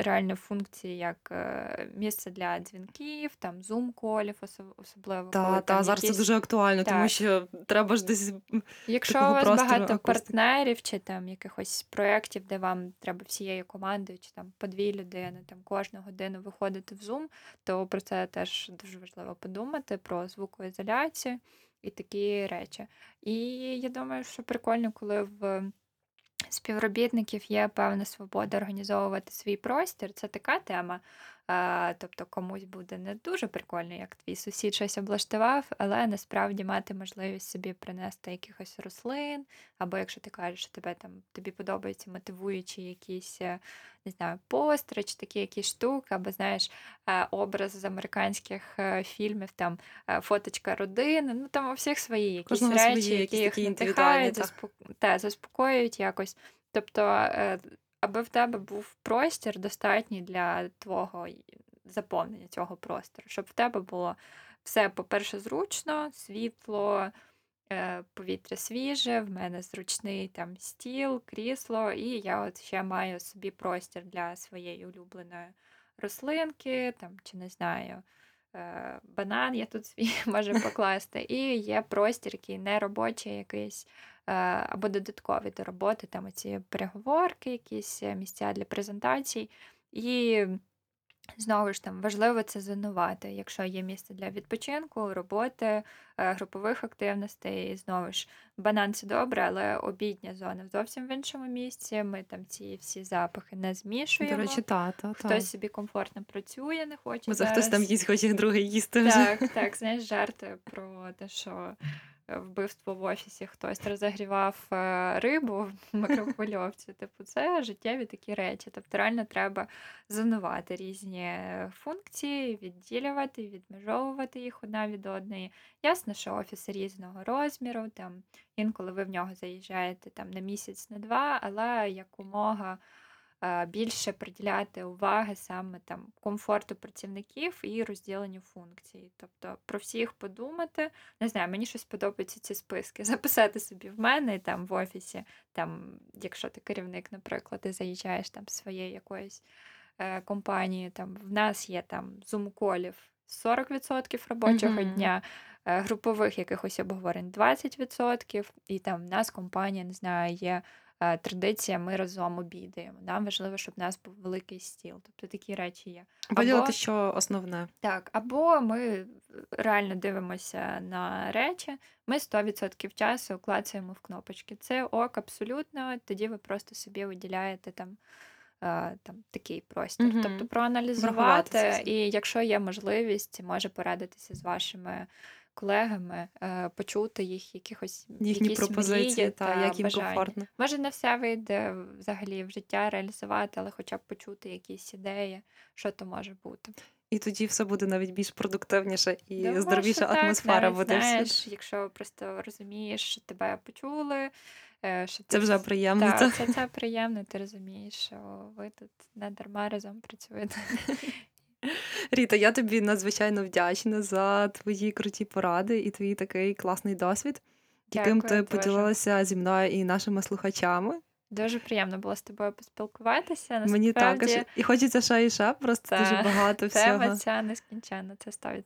реально функції, як е, місце для дзвінків, там зум-колів, особливо. Та, коли та там зараз це дуже актуально, тому що треба ж десь Якщо у вас багато акустики. партнерів чи там якихось проєктів, де вам треба всією командою, чи там по дві людини, там кожну годину виходити в Zoom, то про це теж дуже важливо подумати, про звукоізоляцію і такі речі. І я думаю, що прикольно, коли в співробітників є певна свобода організовувати свій простір. Це така тема. Тобто комусь буде не дуже прикольно, як твій сусід щось облаштував, але насправді мати можливість собі принести якихось рослин, або якщо ти кажеш, що тебе там тобі подобаються мотивуючі якісь, е, не знаю, постери чи такі якісь штуки, або знаєш, е, образ з американських е, фільмів, там фоточка родини. Ну там у всіх свої якісь Кожного речі, свої, які їх надихають, заспокоюють якось. Тобто, аби в тебе був простір достатній для твого заповнення цього простору, щоб в тебе було все, по-перше, зручно, світло, е, повітря свіже, в мене зручний там стіл, крісло, і я от ще маю собі простір для своєї улюбленої рослинки, там, чи не знаю, е, банан я тут свій можу покласти. І є простір, який не робочий, якийсь або додаткові до роботи, там оці переговорки, якісь е, місця для презентацій. І знову ж там важливо це зонувати, якщо є місце для відпочинку, роботи, е, групових активностей. І знову ж банан це добре, але обідня зона зовсім в іншому місці. Ми там ці всі запахи не До змішуємо. речі, та, та, та. Хтось собі комфортно працює, не хоче. Бо це хтось там їсть, хоче другий їсти вже. Так, так, знаєш, жарти про те, що е, вбивство в офісі хтось розігрівав е, рибу в микрохвильовці. Типу, це життєві такі речі. Тобто реально треба зонувати різні е, функції, відділювати, відмежовувати їх одна від одної. Ясно, що офіси різного розміру, там інколи ви в нього заїжджаєте там на місяць, на два, але якомога е, більше приділяти уваги саме там комфорту працівників і розділенню функцій. Тобто про всіх подумати. Не знаю, мені щось подобаються ці списки. Записати собі в мене там в офісі, там, якщо ти керівник, наприклад, ти заїжджаєш там своєї якоїсь е, компанії, там в нас є там зум-колів 40% робочого Мгм. дня. е, Групових якихось обговорень 20%, і там в нас компанія, не знаю, є е, традиція, ми разом обідаємо. Нам важливо, щоб в нас був великий стіл. Тобто такі речі є. Виділити, Або- що основне. Так, або ми реально дивимося на речі, ми 100% часу клацаємо в кнопочки. Це ок, абсолютно. Тоді ви просто собі виділяєте там. е, Там такий простір, Мгм. тобто проаналізувати, і якщо є можливість, може порадитися з вашими колегами, е, почути їх якихось Їхні якісь пропозиції, мрії та, як їм бажання. комфортно. Може, не все вийде взагалі в життя реалізувати, але хоча б почути якісь ідеї, що то може бути. І тоді все буде навіть більш продуктивніше і Думаю, здоровіша так, атмосфера навіть, буде. знаєш, якщо просто розумієш, що тебе почули, е, що Це ти вже приємно. Так, та. це, це приємно, ти розумієш, що ви тут не дарма разом працюєте. Ріта, я тобі надзвичайно вдячна за твої круті поради і твій такий класний досвід, яким Дякую ти дуже. поділилася зі мною і нашими слухачами. Дуже приємно було з тобою поспілкуватися. Мені також. І хочеться ще і ще, просто Та, дуже багато Тема всього. ця нескінченна, це 100%.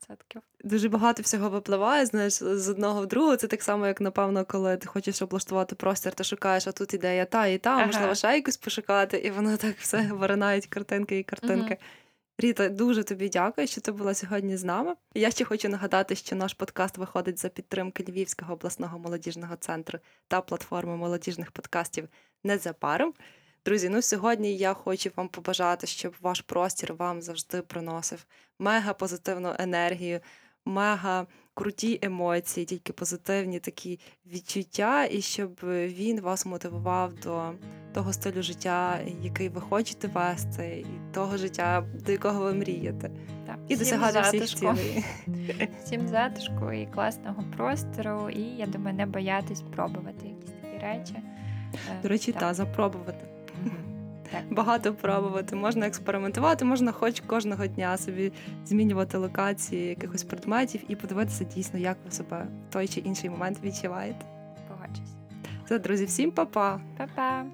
Дуже багато всього випливає, знаєш, з одного в другого. Це так само, як напевно, коли ти хочеш облаштувати простір, ти шукаєш, а тут ідея та і та, Ага. можливо, ще якусь пошукати, і воно так все виринають картинки і картинки. Ріта, дуже тобі дякую, що ти була сьогодні з нами. Я ще хочу нагадати, що наш подкаст виходить за підтримки Львівського обласного молодіжного центру та платформи молодіжних подкастів незабаром. Друзі, ну сьогодні я хочу вам побажати, щоб ваш простір вам завжди приносив мега позитивну енергію, мега круті емоції, тільки позитивні такі відчуття, і щоб він вас мотивував до того стилю життя, який ви хочете вести, і того життя, до якого ви мрієте, Так. і Всім досягати всіх цілей. Всім затишку і класного простору, і я думаю, не боятись пробувати якісь такі речі. Е, До речі, так. та запробувати багато пробувати, можна експериментувати, можна хоч кожного дня собі змінювати локації якихось предметів і подивитися дійсно, як ви себе в той чи інший момент відчуваєте. Погоджусь. Все, друзі, всім па-па! Па-па!